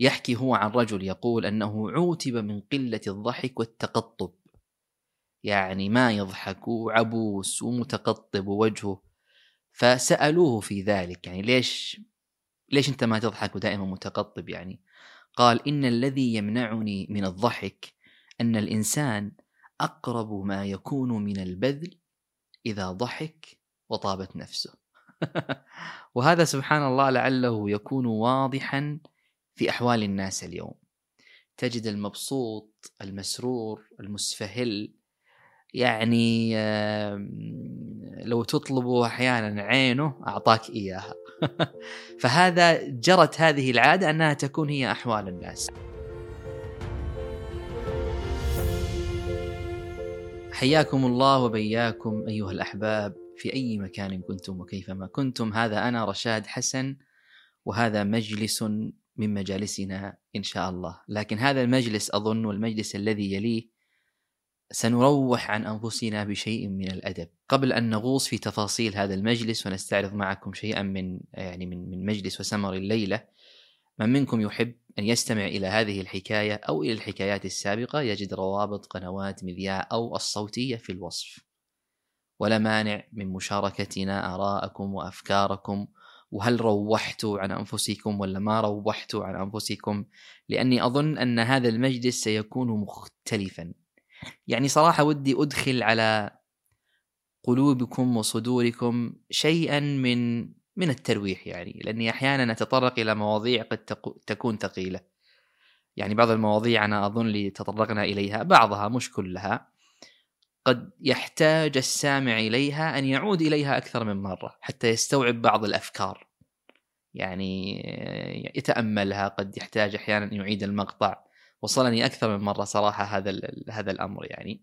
يحكي هو عن رجل يقول أنه عوتب من قلة الضحك والتقطب. يعني ما يضحك وعبوس ومتقطب وجهه فسألوه في ذلك يعني ليش ليش أنت ما تضحك ودائما متقطب يعني؟ قال إن الذي يمنعني من الضحك أن الإنسان أقرب ما يكون من البذل إذا ضحك وطابت نفسه. وهذا سبحان الله لعله يكون واضحا في أحوال الناس اليوم. تجد المبسوط المسرور المسفهل يعني لو تطلبه أحيانا عينه أعطاك إياها. فهذا جرت هذه العادة أنها تكون هي أحوال الناس. حياكم الله وبياكم أيها الأحباب في أي مكان كنتم وكيفما كنتم. هذا أنا رشاد حسن وهذا مجلس من مجالسنا إن شاء الله. لكن هذا المجلس أظن والمجلس الذي يليه سنروح عن أنفسنا بشيء من الأدب. قبل أن نغوص في تفاصيل هذا المجلس ونستعرض معكم شيئا من يعني من من مجلس وسمر الليلة من منكم يحب أن يستمع إلى هذه الحكاية أو إلى الحكايات السابقة يجد روابط قنوات مذياع أو الصوتية في الوصف. ولا مانع من مشاركتنا ارائكم وأفكاركم وهل روحتوا عن أنفسكم ولا ما روحتوا عن أنفسكم؟ لأني أظن أن هذا المجلس سيكون مختلفا. يعني صراحة ودي أدخل على قلوبكم وصدوركم شيئا من من الترويح يعني لأني أحيانا أتطرق إلى مواضيع قد تكون ثقيلة. يعني بعض المواضيع أنا أظن اللي تطرقنا إليها بعضها مش كلها. قد يحتاج السامع إليها أن يعود إليها أكثر من مرة حتى يستوعب بعض الأفكار. يعني يتأملها قد يحتاج أحيانا أن يعيد المقطع. وصلني أكثر من مرة صراحة هذا هذا الأمر يعني.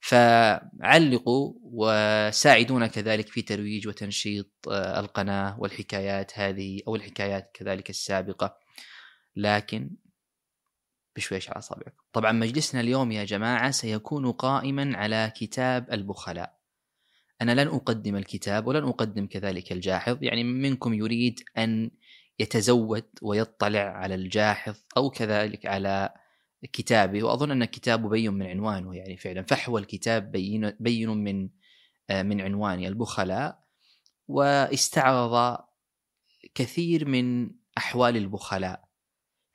فعلقوا وساعدونا كذلك في ترويج وتنشيط آه، القناة والحكايات هذه أو الحكايات كذلك السابقة. لكن بشويش على اصابعكم. طبعا مجلسنا اليوم يا جماعة سيكون قائما على كتاب البخلاء. أنا لن أقدم الكتاب ولن أقدم كذلك الجاحظ، يعني منكم يريد أن يتزود ويطلع على الجاحظ أو كذلك على كتابه. وأظن أن الكتاب بين من عنوانه يعني فعلا. فحوى الكتاب بين بين من آه، من عنوانه البخلاء. واستعرض كثير من أحوال البخلاء.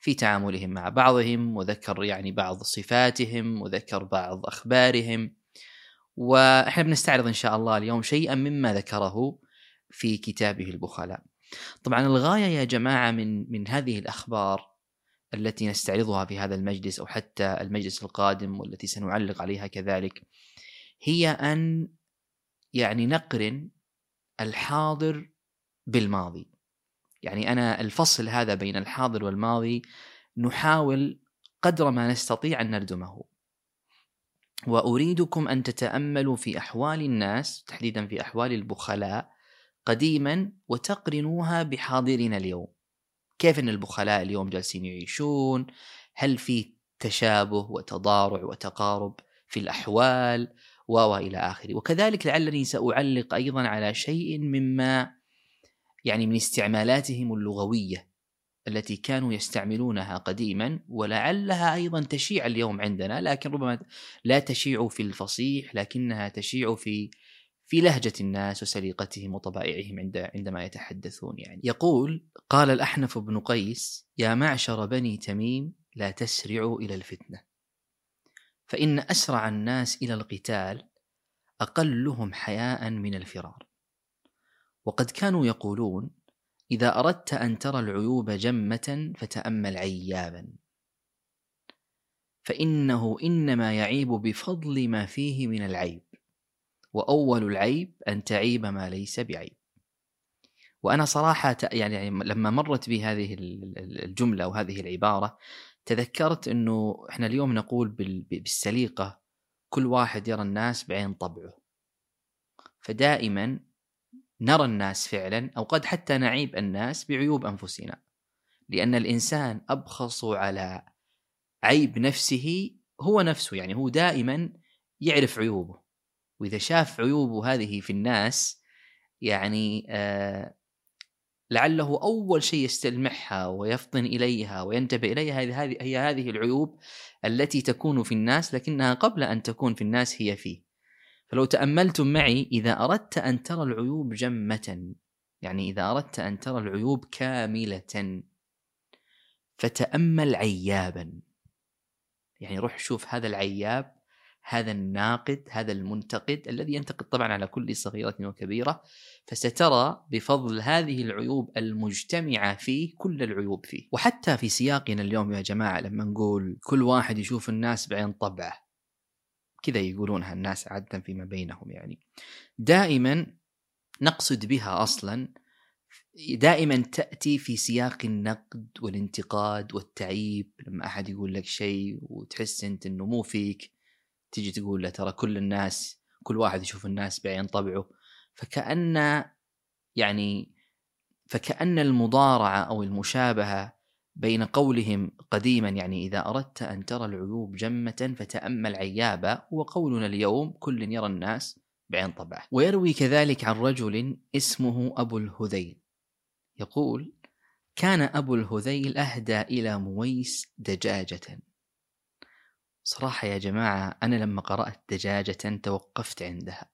في تعاملهم مع بعضهم وذكر يعني بعض صفاتهم وذكر بعض أخبارهم وإحنا بنستعرض إن شاء الله اليوم شيئا مما ذكره في كتابه البخلاء. طبعا الغاية يا جماعة من من هذه الأخبار التي نستعرضها في هذا المجلس أو حتى المجلس القادم والتي سنعلق عليها كذلك هي أن يعني نقرن الحاضر بالماضي. يعني أنا الفصل هذا بين الحاضر والماضي نحاول قدر ما نستطيع أن نردمه. وأريدكم أن تتأملوا في أحوال الناس تحديدا في أحوال البخلاء قديما وتقرنوها بحاضرنا اليوم. كيف إن البخلاء اليوم جالسين يعيشون؟ هل في تشابه وتضارع وتقارب في الأحوال؟ و إلى آخره. وكذلك لعلني سأعلق أيضا على شيء مما يعني من استعمالاتهم اللغوية التي كانوا يستعملونها قديما ولعلها أيضا تشيع اليوم عندنا لكن ربما لا تشيع في الفصيح لكنها تشيع في في لهجة الناس وسليقتهم وطبائعهم عند عندما يتحدثون يعني. يقول قال الأحنف بن قيس يا معشر بني تميم لا تسرعوا إلى الفتنة فإن أسرع الناس إلى القتال أقلهم حياء من الفرار. وقد كانوا يقولون إذا أردت أن ترى العيوب جمة فتأمل عيابا. فإنه إنما يعيب بفضل ما فيه من العيب وأول العيب أن تعيب ما ليس بعيب. وأنا صراحة يعني لما مرت بي هذه الجملة وهذه العبارة تذكرت أنه إحنا اليوم نقول بالسليقة كل واحد يرى الناس بعين طبعه. فدائما نرى الناس فعلا أو قد حتى نعيب الناس بعيوب أنفسنا لأن الإنسان أبخص على عيب نفسه هو نفسه يعني هو دائما يعرف عيوبه وإذا شاف عيوبه هذه في الناس يعني آه لعله أول شيء يستلمحها ويفطن إليها وينتبه هذه هي هذه العيوب التي تكون في الناس لكنها قبل أن تكون في الناس هي فيه. فلو تأملتم معي إذا أردت أن ترى العيوب جمة يعني إذا أردت أن ترى العيوب كاملة فتأمل عيابا. يعني روح شوف هذا العياب هذا الناقد هذا المنتقد الذي ينتقد طبعا على كل صغيرة وكبيرة فسترى بفضل هذه العيوب المجتمعة فيه كل العيوب فيه. وحتى في سياقنا اليوم يا جماعة لما نقول كل واحد يشوف الناس بعين طبعه كذا يقولونها الناس عادة فيما بينهم يعني. دائما نقصد بها أصلا دائما تأتي في سياق النقد والانتقاد والتعيب. لما أحد يقول لك شيء وتحس أنت أنه مو فيك تجي تقول له ترى كل الناس كل واحد يشوف الناس بعين طبعه. فكأن يعني فكأن المضارعة أو المشابهة بين قولهم قديما يعني إذا أردت أن ترى العيوب جمة فتأمل عيابا. وقولنا اليوم كل يرى الناس بعين طبعه. ويروي كذلك عن رجل اسمه أبو الهذيل. يقول كان أبو الهذيل أهدى إلى مويس دجاجة. صراحة يا جماعة أنا لما قرأت دجاجة توقفت عندها.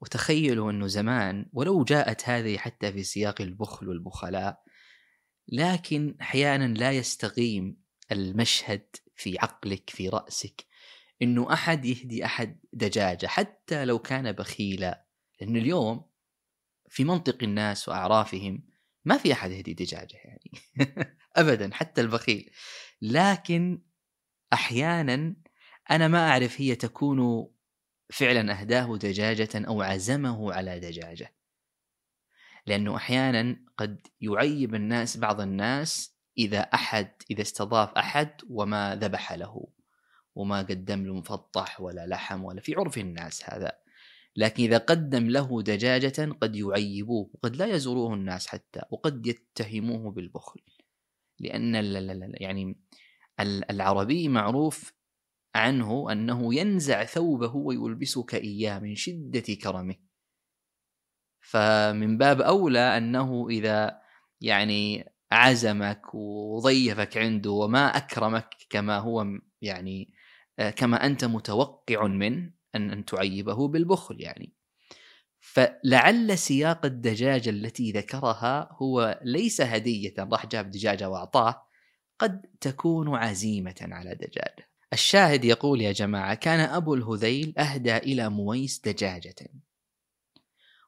وتخيلوا أنه زمان ولو جاءت هذه حتى في سياق البخل والبخلاء لكن أحيانا لا يستقيم المشهد في عقلك في رأسك أنه أحد يهدي أحد دجاجة حتى لو كان بخيلا. لأن اليوم في منطق الناس وأعرافهم ما في أحد يهدي دجاجة يعني. أبدا حتى البخيل. لكن أحيانا أنا ما أعرف هي تكون فعلا أهداه دجاجة أو عزمه على دجاجة. لأنه أحيانا قد يعيب الناس بعض الناس إذا أحد إذا استضاف أحد وما ذبح له وما قدم له مفطح ولا لحم ولا في عرف الناس هذا. لكن إذا قدم له دجاجة قد يعيبوه وقد لا يزوروه الناس حتى وقد يتهموه بالبخل. لأن يعني العربي معروف عنه أنه ينزع ثوبه ويلبسك إياه من شدة كرمه. فمن باب أولى أنه إذا يعني عزمك وضيفك عنده وما أكرمك كما هو يعني كما أنت متوقع منه أن أن تعيبه بالبخل يعني. فلعل سياق الدجاجة التي ذكرها هو ليس هدية راح جاب دجاجة وأعطاه قد تكون عزيمة على دجاجة. الشاهد يقول يا جماعة كان أبو الهذيل أهدى إلى مويس دجاجة.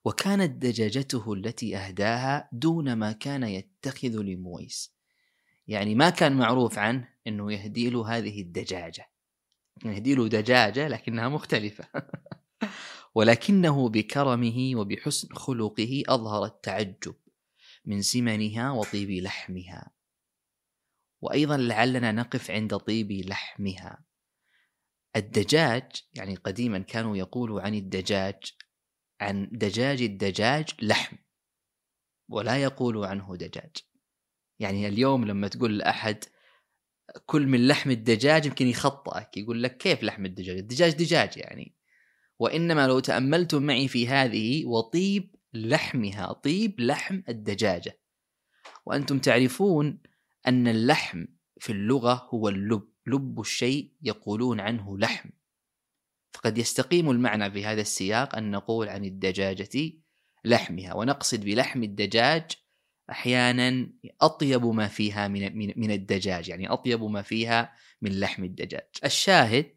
وكانت دجاجته التي أهداها دون ما كان يتخذ لمويس. يعني ما كان معروف عنه أنه يهدي له هذه الدجاجة. يهدي له دجاجة لكنها مختلفة. ولكنه بكرمه وبحسن خلقه أظهر التعجب من سمنها وطيب لحمها. وأيضا لعلنا نقف عند طيب لحمها. الدجاج يعني قديما كانوا يقولوا عن الدجاج عن دجاج الدجاج لحم ولا يقولوا عنه دجاج. يعني اليوم لما تقول لأحد كل من لحم الدجاج يمكن يخطئك يقول لك كيف لحم الدجاج؟ الدجاج دجاج يعني. وإنما لو تأملتم معي في هذه وطيب لحمها طيب لحم الدجاجة. وأنتم تعرفون أن اللحم في اللغة هو اللب لب الشيء يقولون عنه لحم. فقد يستقيم المعنى في هذا السياق أن نقول عن الدجاجة لحمها ونقصد بلحم الدجاج أحيانا أطيب ما فيها من, من, الدجاج يعني أطيب ما فيها من لحم الدجاج. الشاهد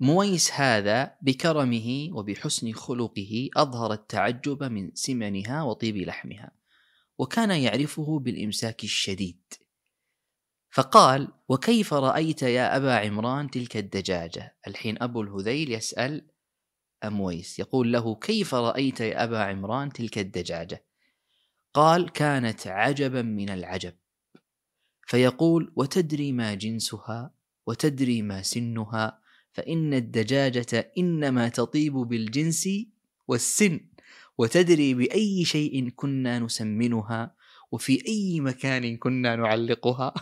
مويس هذا بكرمه وبحسن خلقه أظهر التعجب من سمنها وطيب لحمها وكان يعرفه بالإمساك الشديد. فقال وكيف رأيت يا أبا عمران تلك الدجاجة؟ الحين أبو الهذيل يسأل أمويس يقول له كيف رأيت يا أبا عمران تلك الدجاجة؟ قال كانت عجبا من العجب. فيقول وتدري ما جنسها؟ وتدري ما سنها؟ فإن الدجاجة إنما تطيب بالجنس والسن وتدري بأي شيء كنا نسمنها؟ وفي أي مكان كنا نعلقها.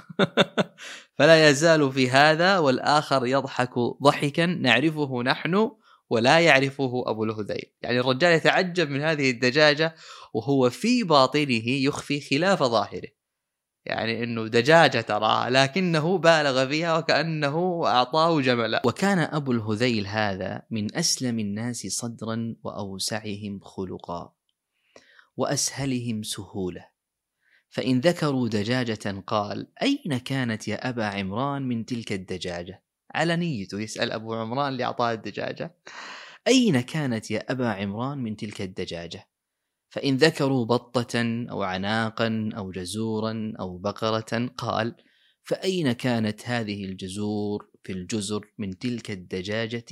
فلا يزال في هذا والآخر يضحك ضحكا نعرفه نحن ولا يعرفه أبو الهذيل. يعني الرجال يتعجب من هذه الدجاجة وهو في باطنه يخفي خلاف ظاهره. يعني إنه دجاجة ترى لكنه بالغ فيها وكأنه أعطاه جملا وكان أبو الهذيل هذا من أسلم الناس صدرا وأوسعهم خلقا وأسهلهم سهوله. فإن ذكروا دجاجة قال أين كانت يا أبا عمران من تلك الدجاجة؟ على نيته يسأل أبو عمران اللي أعطاه الدجاجة. أين كانت يا أبا عمران من تلك الدجاجة؟ فإن ذكروا بطة أو عناقا أو جزورا أو بقرة قال فأين كانت هذه الجزور في الجزر من تلك الدجاجة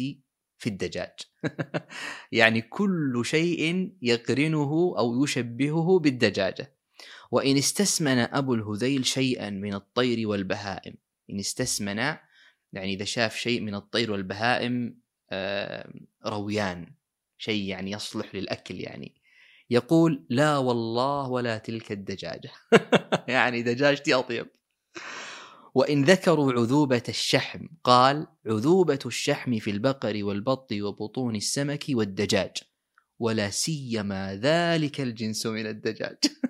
في الدجاج؟ يعني كل شيء يقرنه أو يشبهه بالدجاجة. وإن استسمن أبو الهذيل شيئا من الطير والبهائم. إن استسمن يعني إذا شاف شيء من الطير والبهائم رويان. شيء يعني يصلح للأكل يعني. يقول لا والله ولا تلك الدجاجة. يعني دجاجتي أطيب وإن ذكروا عذوبة الشحم قال عذوبة الشحم في البقر والبط وبطون السمك والدجاج. ولا سيما ذلك الجنس من الدجاج.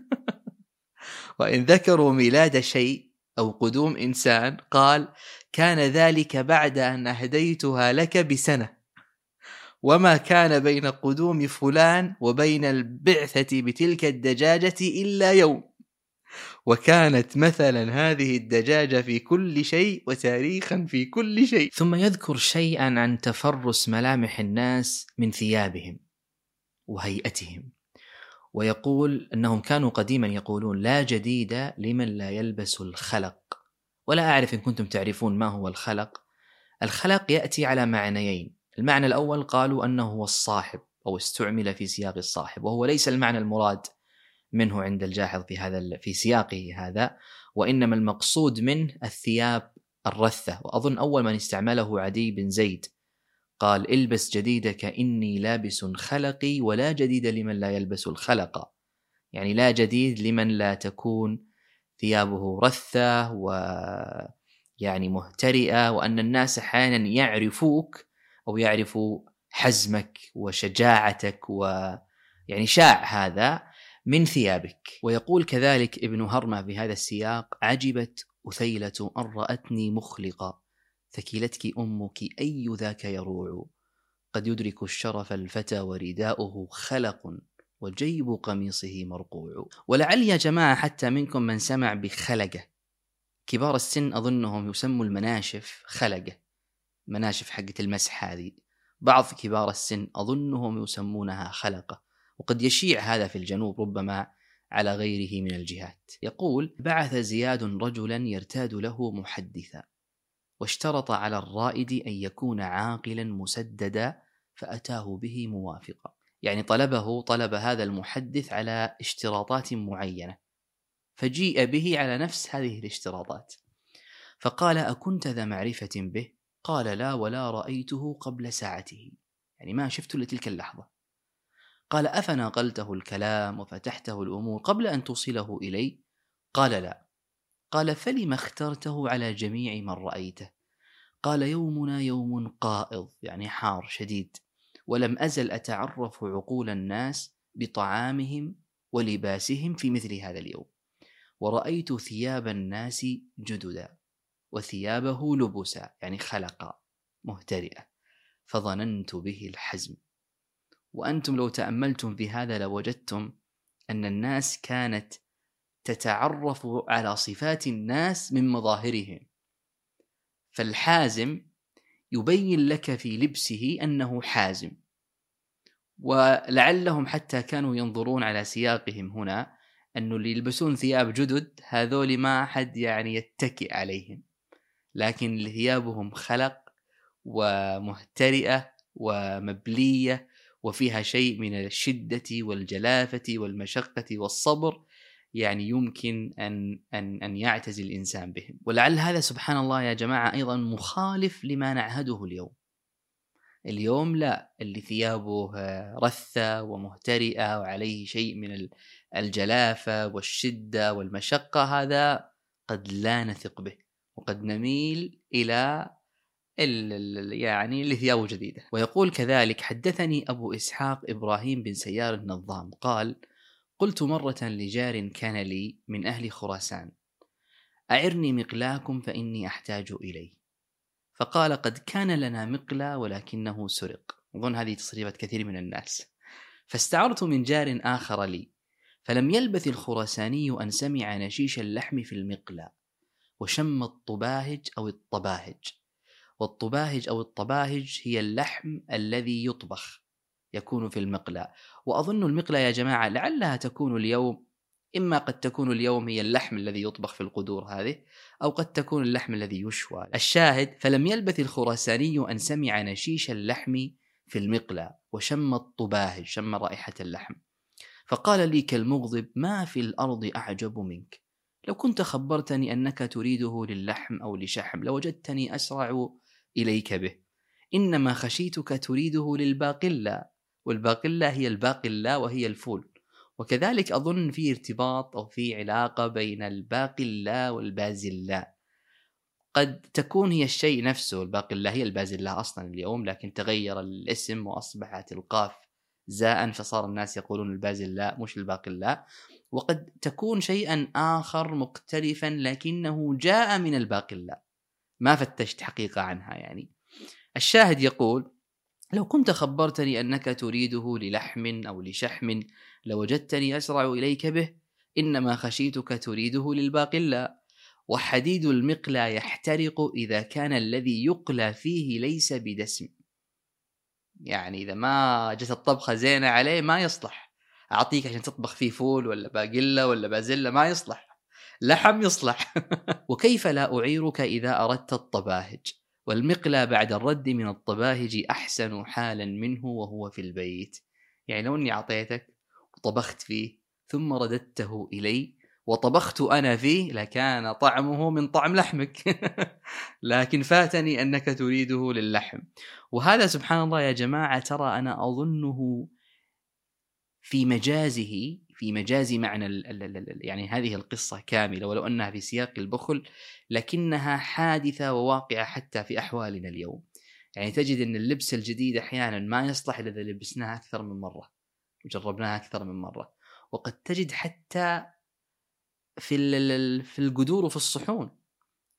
وإن ذكروا ميلاد شيء أو قدوم إنسان قال كان ذلك بعد أن أهديتها لك بسنة. وما كان بين قدوم فلان وبين البعثة بتلك الدجاجة إلا يوم. وكانت مثلا هذه الدجاجة في كل شيء وتاريخا في كل شيء. ثم يذكر شيئا عن تفرس ملامح الناس من ثيابهم وهيئتهم. ويقول أنهم كانوا قديما يقولون لا جديد لمن لا يلبس الخلق. ولا أعرف إن كنتم تعرفون ما هو الخلق. الخلق يأتي على معنيين. المعنى الأول قالوا أنه هو الصاحب أو استعمل في سياق الصاحب وهو ليس المعنى المراد منه عند الجاحظ في هذا في سياقه هذا وإنما المقصود منه الثياب الرثة. وأظن أول من استعمله عدي بن زيد. قال البس جديدك إني لابس خلقي ولا جديد لمن لا يلبس الخلق. يعني لا جديد لمن لا تكون ثيابه رثة و يعني مهترئة وأن الناس أحيانا يعرفوك أو يعرفوا حزمك وشجاعتك ويعني شاع هذا من ثيابك. ويقول كذلك ابن هرمة في هذا السياق عجبت أثيلة أن رأتني مخلقا. ثكلتك أمك أي ذاك يروع. قد يدرك الشرف الفتى ورداؤه خلق وجيب قميصه مرقوع. ولعل يا جماعة حتى منكم من سمع بخلقة. كبار السن أظنهم يسموا المناشف خلقة. مناشف حقة المسح هذه. بعض كبار السن أظنهم يسمونها خلقة. وقد يشيع هذا في الجنوب ربما على غيره من الجهات. يقول بعث زياد رجلا يرتاد له محدثا. واشترط على الرائد أن يكون عاقلا مسددا فأتاه به موافقا. يعني طلبه طلب هذا المحدث على اشتراطات معينة. فجيء به على نفس هذه الاشتراطات. فقال أكنت ذا معرفة به؟ قال لا ولا رأيته قبل ساعته. يعني ما شفته لتلك اللحظة. قال أفناقلته الكلام وفتحته الأمور قبل أن توصله إلي؟ قال لا. قال فلم اخترته على جميع من رأيته؟ قال يومنا يوم قائض يعني حار شديد ولم أزل أتعرف عقول الناس بطعامهم ولباسهم في مثل هذا اليوم ورأيت ثياب الناس جددا وثيابه لبسا يعني خلقا مهترئة فظننت به الحزم. وأنتم لو تأملتم في هذا لوجدتم أن الناس كانت تتعرف على صفات الناس من مظاهرهم. فالحازم يبين لك في لبسه أنه حازم. ولعلهم حتى كانوا ينظرون على سياقهم هنا أنه اللي يلبسون ثياب جدد هذول ما أحد يعني يتكئ عليهم. لكن ثيابهم خلق ومهترئة ومبلية وفيها شيء من الشدة والجلافة والمشقة والصبر يعني يمكن أن أن أن يعتزي الإنسان بهم ولعل هذا سبحان الله يا جماعة أيضا مخالف لما نعهده اليوم. اليوم لا اللي ثيابه رثة ومهترئة وعليه شيء من الجلافة والشدة والمشقة هذا قد لا نثق به. وقد نميل إلى يعني اللي ثيابه جديدة ويقول كذلك حدثني أبو إسحاق إبراهيم بن سيار النظام. قال قلت مرة لجار كان لي من أهل خراسان أعرني مقلاكم فإني أحتاج إليه. فقال قد كان لنا مقلى ولكنه سرق. أظن هذه تصريفات كثير من الناس. فاستعرت من جار آخر لي فلم يلبث الخراساني أن سمع نشيش اللحم في المقلى وشم الطباهج أو الطباهج. والطباهج أو الطباهج هي اللحم الذي يطبخ. يكون في المقلى وأظن المقلى يا جماعة لعلها تكون اليوم إما قد تكون اليوم هي اللحم الذي يطبخ في القدور هذه أو قد تكون اللحم الذي يشوى. الشاهد فلم يلبث الخراساني أن سمع نشيش اللحم في المقلى وشم الطباهج شم رائحة اللحم. فقال لي كالمغضب ما في الأرض أعجب منك؟ لو كنت خبرتني أنك تريده للحم أو لشحم لوجدتني أسرع إليك به. إنما خشيتك تريده للباقلة. والباقلة هي الباقلة وهي الفول. وكذلك أظن في ارتباط أو في علاقة بين الباقلة والبازلة. قد تكون هي الشيء نفسه الباقلة هي البازلة أصلا اليوم لكن تغير الاسم وأصبحت القاف زاء فصار الناس يقولون البازلة مش الباقلة. وقد تكون شيئا آخر مختلفا لكنه جاء من الباقلة. ما فتشت حقيقة عنها يعني. الشاهد يقول لو كنت خبرتني أنك تريده للحم أو لشحم لوجدتني أسرع إليك به. إنما خشيتك تريده للباقلة وحديد المقلى يحترق إذا كان الذي يقلى فيه ليس بدسم. يعني إذا ما جت الطبخة زينة عليه ما يصلح. أعطيك عشان تطبخ فيه فول ولا باقلة ولا بازلة ما يصلح. لحم يصلح. وكيف لا أعيرك إذا أردت الطباهج؟ والمقلى بعد الرد من الطباهج أحسن حالا منه وهو في البيت. يعني لو أني أعطيتك وطبخت فيه ثم رددته إلي وطبخت أنا فيه لكان طعمه من طعم لحمك. لكن فاتني أنك تريده للحم. وهذا سبحان الله يا جماعة ترى أنا أظنه في مجازه في مجاز معنى يعني هذه القصة كاملة ولو أنها في سياق البخل لكنها حادثة وواقعة حتى في أحوالنا اليوم. يعني تجد أن اللبس الجديد أحيانا ما يصلح إذا لبسناه أكثر من مرة وجربناها أكثر من مرة. وقد تجد حتى في في القدور وفي الصحون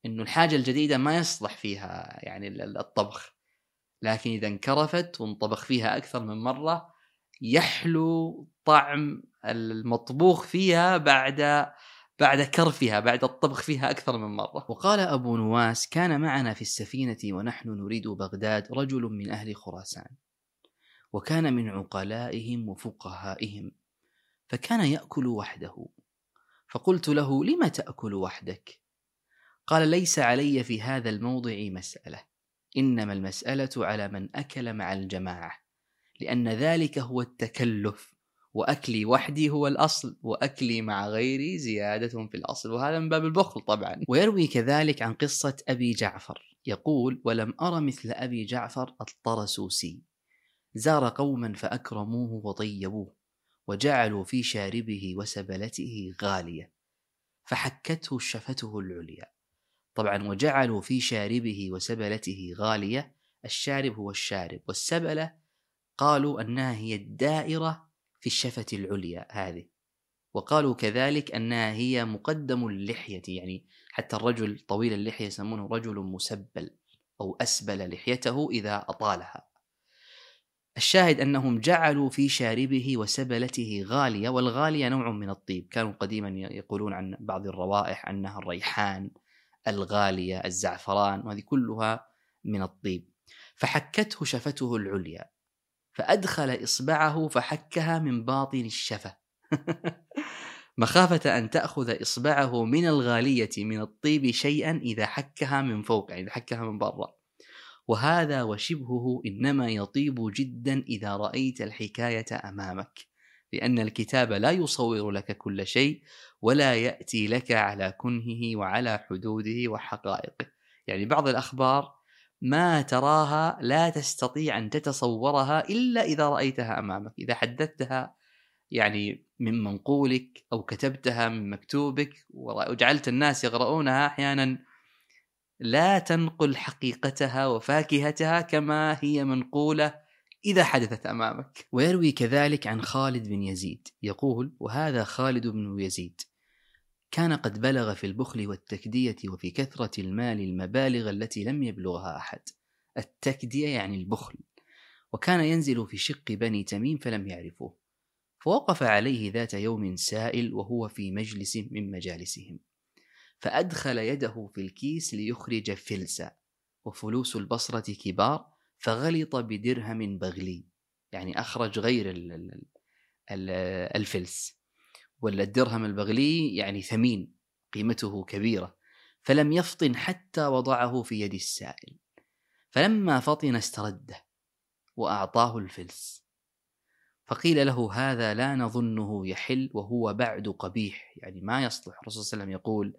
إنه الحاجة الجديدة ما يصلح فيها يعني الطبخ. لكن إذا انكرفت وانطبخ فيها أكثر من مرة يحلو طعم المطبوخ فيها بعد بعد كرفها بعد الطبخ فيها أكثر من مرة. وقال أبو نواس كان معنا في السفينة ونحن نريد بغداد رجل من أهل خراسان وكان من عقلائهم وفقهائهم فكان يأكل وحده. فقلت له لم تأكل وحدك؟ قال ليس علي في هذا الموضع مسألة إنما المسألة على من أكل مع الجماعة. لأن ذلك هو التكلف وأكلي وحدي هو الأصل وأكلي مع غيري زيادة في الأصل وهذا من باب البخل طبعا. ويروي كذلك عن قصة أبي جعفر. يقول ولم أر مثل أبي جعفر الطرسوسي. زار قوما فأكرموه وطيبوه وجعلوا في شاربه وسبلته غالية فحكته شفته العليا. طبعا وجعلوا في شاربه وسبلته غالية الشارب هو الشارب والسبلة قالوا أنها هي الدائرة في الشفة العليا هذه. وقالوا كذلك أنها هي مقدم اللحية يعني حتى الرجل طويل اللحية يسمونه رجل مسبل أو أسبل لحيته إذا أطالها. الشاهد أنهم جعلوا في شاربه وسبلته غالية والغالية نوع من الطيب. كانوا قديما يقولون عن بعض الروائح أنها الريحان الغالية الزعفران وهذه كلها من الطيب. فحكته شفته العليا. فأدخل إصبعه فحكها من باطن الشفة مخافة أن تأخذ إصبعه من الغالية من الطيب شيئا إذا حكها من فوق يعني حكها من برا. وهذا وشبهه إنما يطيب جدا إذا رأيت الحكاية أمامك لأن الكتاب لا يصور لك كل شيء ولا يأتي لك على كنهه وعلى حدوده وحقائقه. يعني بعض الأخبار ما تراها لا تستطيع أن تتصورها إلا إذا رأيتها أمامك إذا حدثتها يعني من منقولك أو كتبتها من مكتوبك وجعلت الناس يقرؤونها أحيانا لا تنقل حقيقتها وفاكهتها كما هي منقولة إذا حدثت أمامك. ويروي كذلك عن خالد بن يزيد يقول وهذا خالد بن يزيد. كان قد بلغ في البخل والتكدية وفي كثرة المال المبالغ التي لم يبلغها أحد. التكدية يعني البخل. وكان ينزل في شق بني تميم فلم يعرفوه. فوقف عليه ذات يوم سائل وهو في مجلس من مجالسهم. فأدخل يده في الكيس ليخرج فلسا. وفلوس البصرة كبار فغلط بدرهم بغلي. يعني أخرج غير الفلس. ولا الدرهم البغلي يعني ثمين قيمته كبيرة فلم يفطن حتى وضعه في يد السائل. فلما فطن استرده وأعطاه الفلس. فقيل له هذا لا نظنه يحل وهو بعد قبيح يعني ما يصلح. الرسول صلى الله عليه وسلم يقول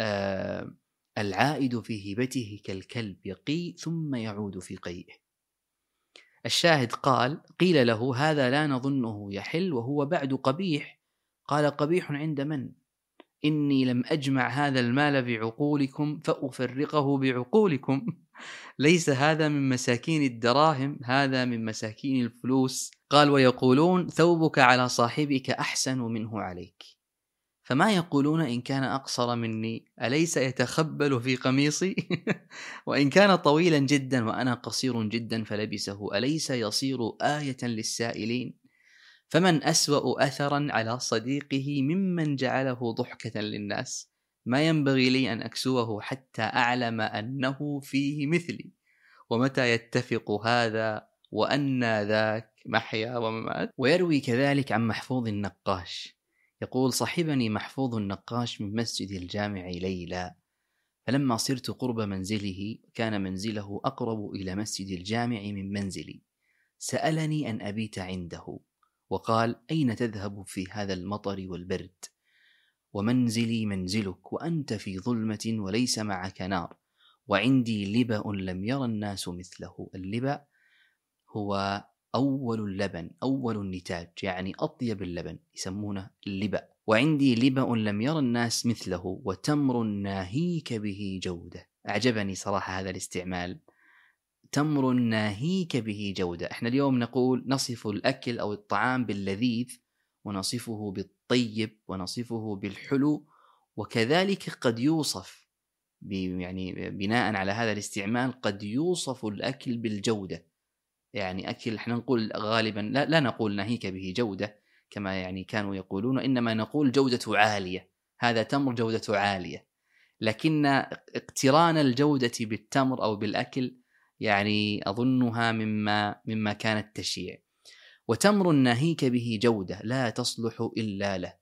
آه العائد في هبته كالكلب يقي ثم يعود في قيئه. الشاهد قال قيل له هذا لا نظنه يحل وهو بعد قبيح قال قبيح عند من؟ إني لم أجمع هذا المال بعقولكم فأفرقه بعقولكم. ليس هذا من مساكين الدراهم هذا من مساكين الفلوس. قال ويقولون ثوبك على صاحبك أحسن منه عليك. فما يقولون إن كان أقصر مني؟ أليس يتخبل في قميصي؟ وإن كان طويلا جدا وأنا قصير جدا فلبسه. أليس يصير آية للسائلين؟ فمن أسوأ أثرا على صديقه ممن جعله ضحكة للناس. ما ينبغي لي أن أكسوه حتى أعلم أنه فيه مثلي. ومتى يتفق هذا وأن ذاك محيا وممات؟ ويروي كذلك عن محفوظ النقاش. يقول صحبني محفوظ النقاش من مسجد الجامع ليلا فلما صرت قرب منزله كان منزله أقرب إلى مسجد الجامع من منزلي. سألني أن أبيت عنده. وقال أين تذهب في هذا المطر والبرد؟ ومنزلي منزلك وأنت في ظلمة وليس معك نار. وعندي لبأ لم ير الناس مثله. اللبأ هو أول اللبن أول النتاج يعني أطيب اللبن يسمونه اللبأ. وعندي لبأ لم ير الناس مثله وتمر ناهيك به جودة. أعجبني صراحة هذا الاستعمال. تمر ناهيك به جودة. إحنا اليوم نقول نصف الأكل أو الطعام باللذيذ ونصفه بالطيب ونصفه بالحلو وكذلك قد يوصف يعني بناء على هذا الاستعمال قد يوصف الأكل بالجودة. يعني أكل إحنا نقول غالبا لا, لا نقول ناهيك به جودة كما يعني كانوا يقولون إنما نقول جودة عالية. هذا تمر جودة عالية. لكن اقتران الجودة بالتمر أو بالأكل يعني أظنها مما مما كانت تشيع وتمر ناهيك به جودة لا تصلح إلا له.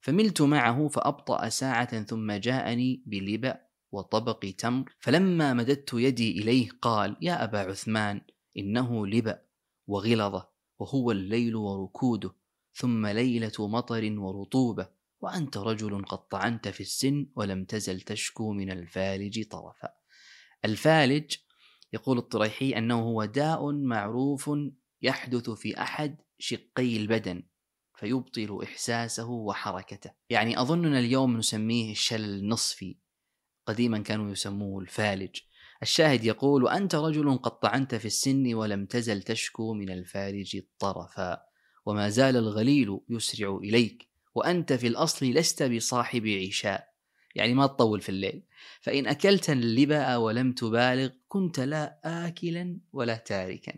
فملت معه فأبطأ ساعة ثم جاءني بلبأ وطبق تمر. فلما مددت يدي إليه قال يا أبا عثمان إنه لبأ وغلظة وهو الليل وركوده ثم ليلة مطر ورطوبة وأنت رجل قد طعنت في السن ولم تزل تشكو من الفالج طرفا. الفالج يقول الطريحي أنه هو داء معروف يحدث في أحد شقي البدن فيبطل إحساسه وحركته. يعني أظننا اليوم نسميه الشلل النصفي قديما كانوا يسموه الفالج. الشاهد يقول وأنت رجل قد طعنت في السن ولم تزل تشكو من الفارج الطرفا وما زال الغليل يسرع إليك وأنت في الأصل لست بصاحب عشاء. يعني ما تطول في الليل. فإن أكلت اللباء ولم تبالغ كنت لا آكلا ولا تاركا.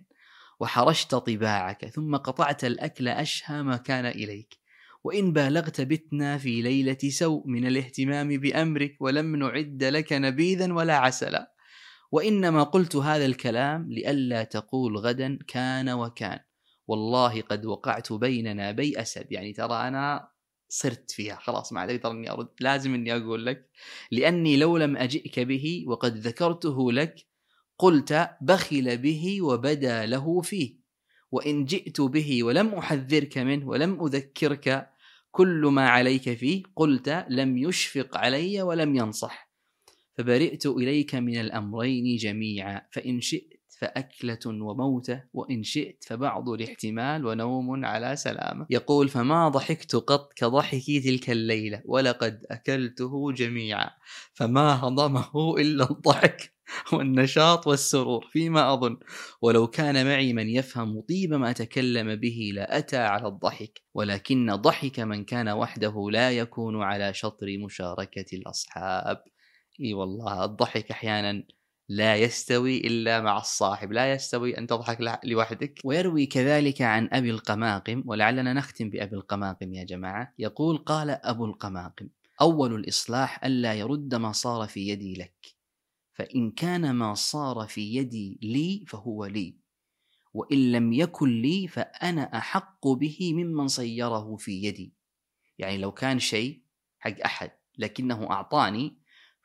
وحرشت طباعك ثم قطعت الأكل أشهى ما كان إليك. وإن بالغت بتنا في ليلة سوء من الاهتمام بأمرك ولم نعد لك نبيذا ولا عسلا. وإنما قلت هذا الكلام لئلا تقول غدا كان وكان. والله قد وقعت بيننا بي أسد يعني ترى أنا صرت فيها خلاص ما عاد أقدر إني أرد لازم إني أقول لك لأني لو لم أجئك به وقد ذكرته لك قلت بخل به وبدا له فيه وإن جئت به ولم أحذرك منه ولم أذكرك كل ما عليك فيه قلت لم يشفق علي ولم ينصح فبرئت إليك من الأمرين جميعا فإن شئت فأكلة وموتة وإن شئت فبعض الاحتمال ونوم على سلامة. يقول فما ضحكت قط كضحكي تلك الليلة ولقد أكلته جميعا فما هضمه إلا الضحك والنشاط والسرور فيما أظن. ولو كان معي من يفهم طيب ما تكلم به لأتى على الضحك ولكن ضحك من كان وحده لا يكون على شطر مشاركة الأصحاب. إي والله الضحك أحيانا لا يستوي إلا مع الصاحب، لا يستوي أن تضحك لوحدك، ويروي كذلك عن أبي القماقم ولعلنا نختم بأبي القماقم يا جماعة، يقول قال أبو القماقم: أول الإصلاح ألا يرد ما صار في يدي لك، فإن كان ما صار في يدي لي فهو لي، وإن لم يكن لي فأنا أحق به ممن صيره في يدي. يعني لو كان شيء حق أحد لكنه أعطاني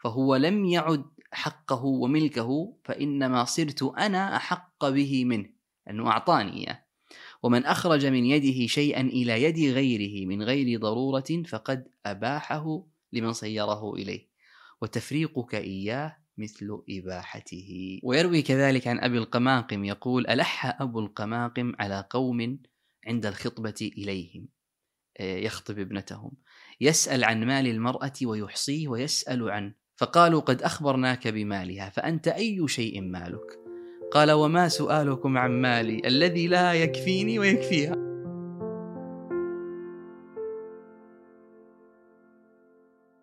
فهو لم يعد حقه وملكه فإنما صرت أنا أحق به منه أنه أعطاني إياه. ومن أخرج من يده شيئا إلى يد غيره من غير ضرورة فقد أباحه لمن صيره إليه. وتفريقك إياه مثل إباحته. ويروي كذلك عن أبي القماقم يقول ألح أبو القماقم على قوم عند الخطبة إليهم. آه، يخطب ابنتهم. يسأل عن مال المرأة ويحصيه ويسأل عن فقالوا قد أخبرناك بمالها فأنت أي شيء مالك؟ قال وما سؤالكم عن مالي الذي لا يكفيني ويكفيها.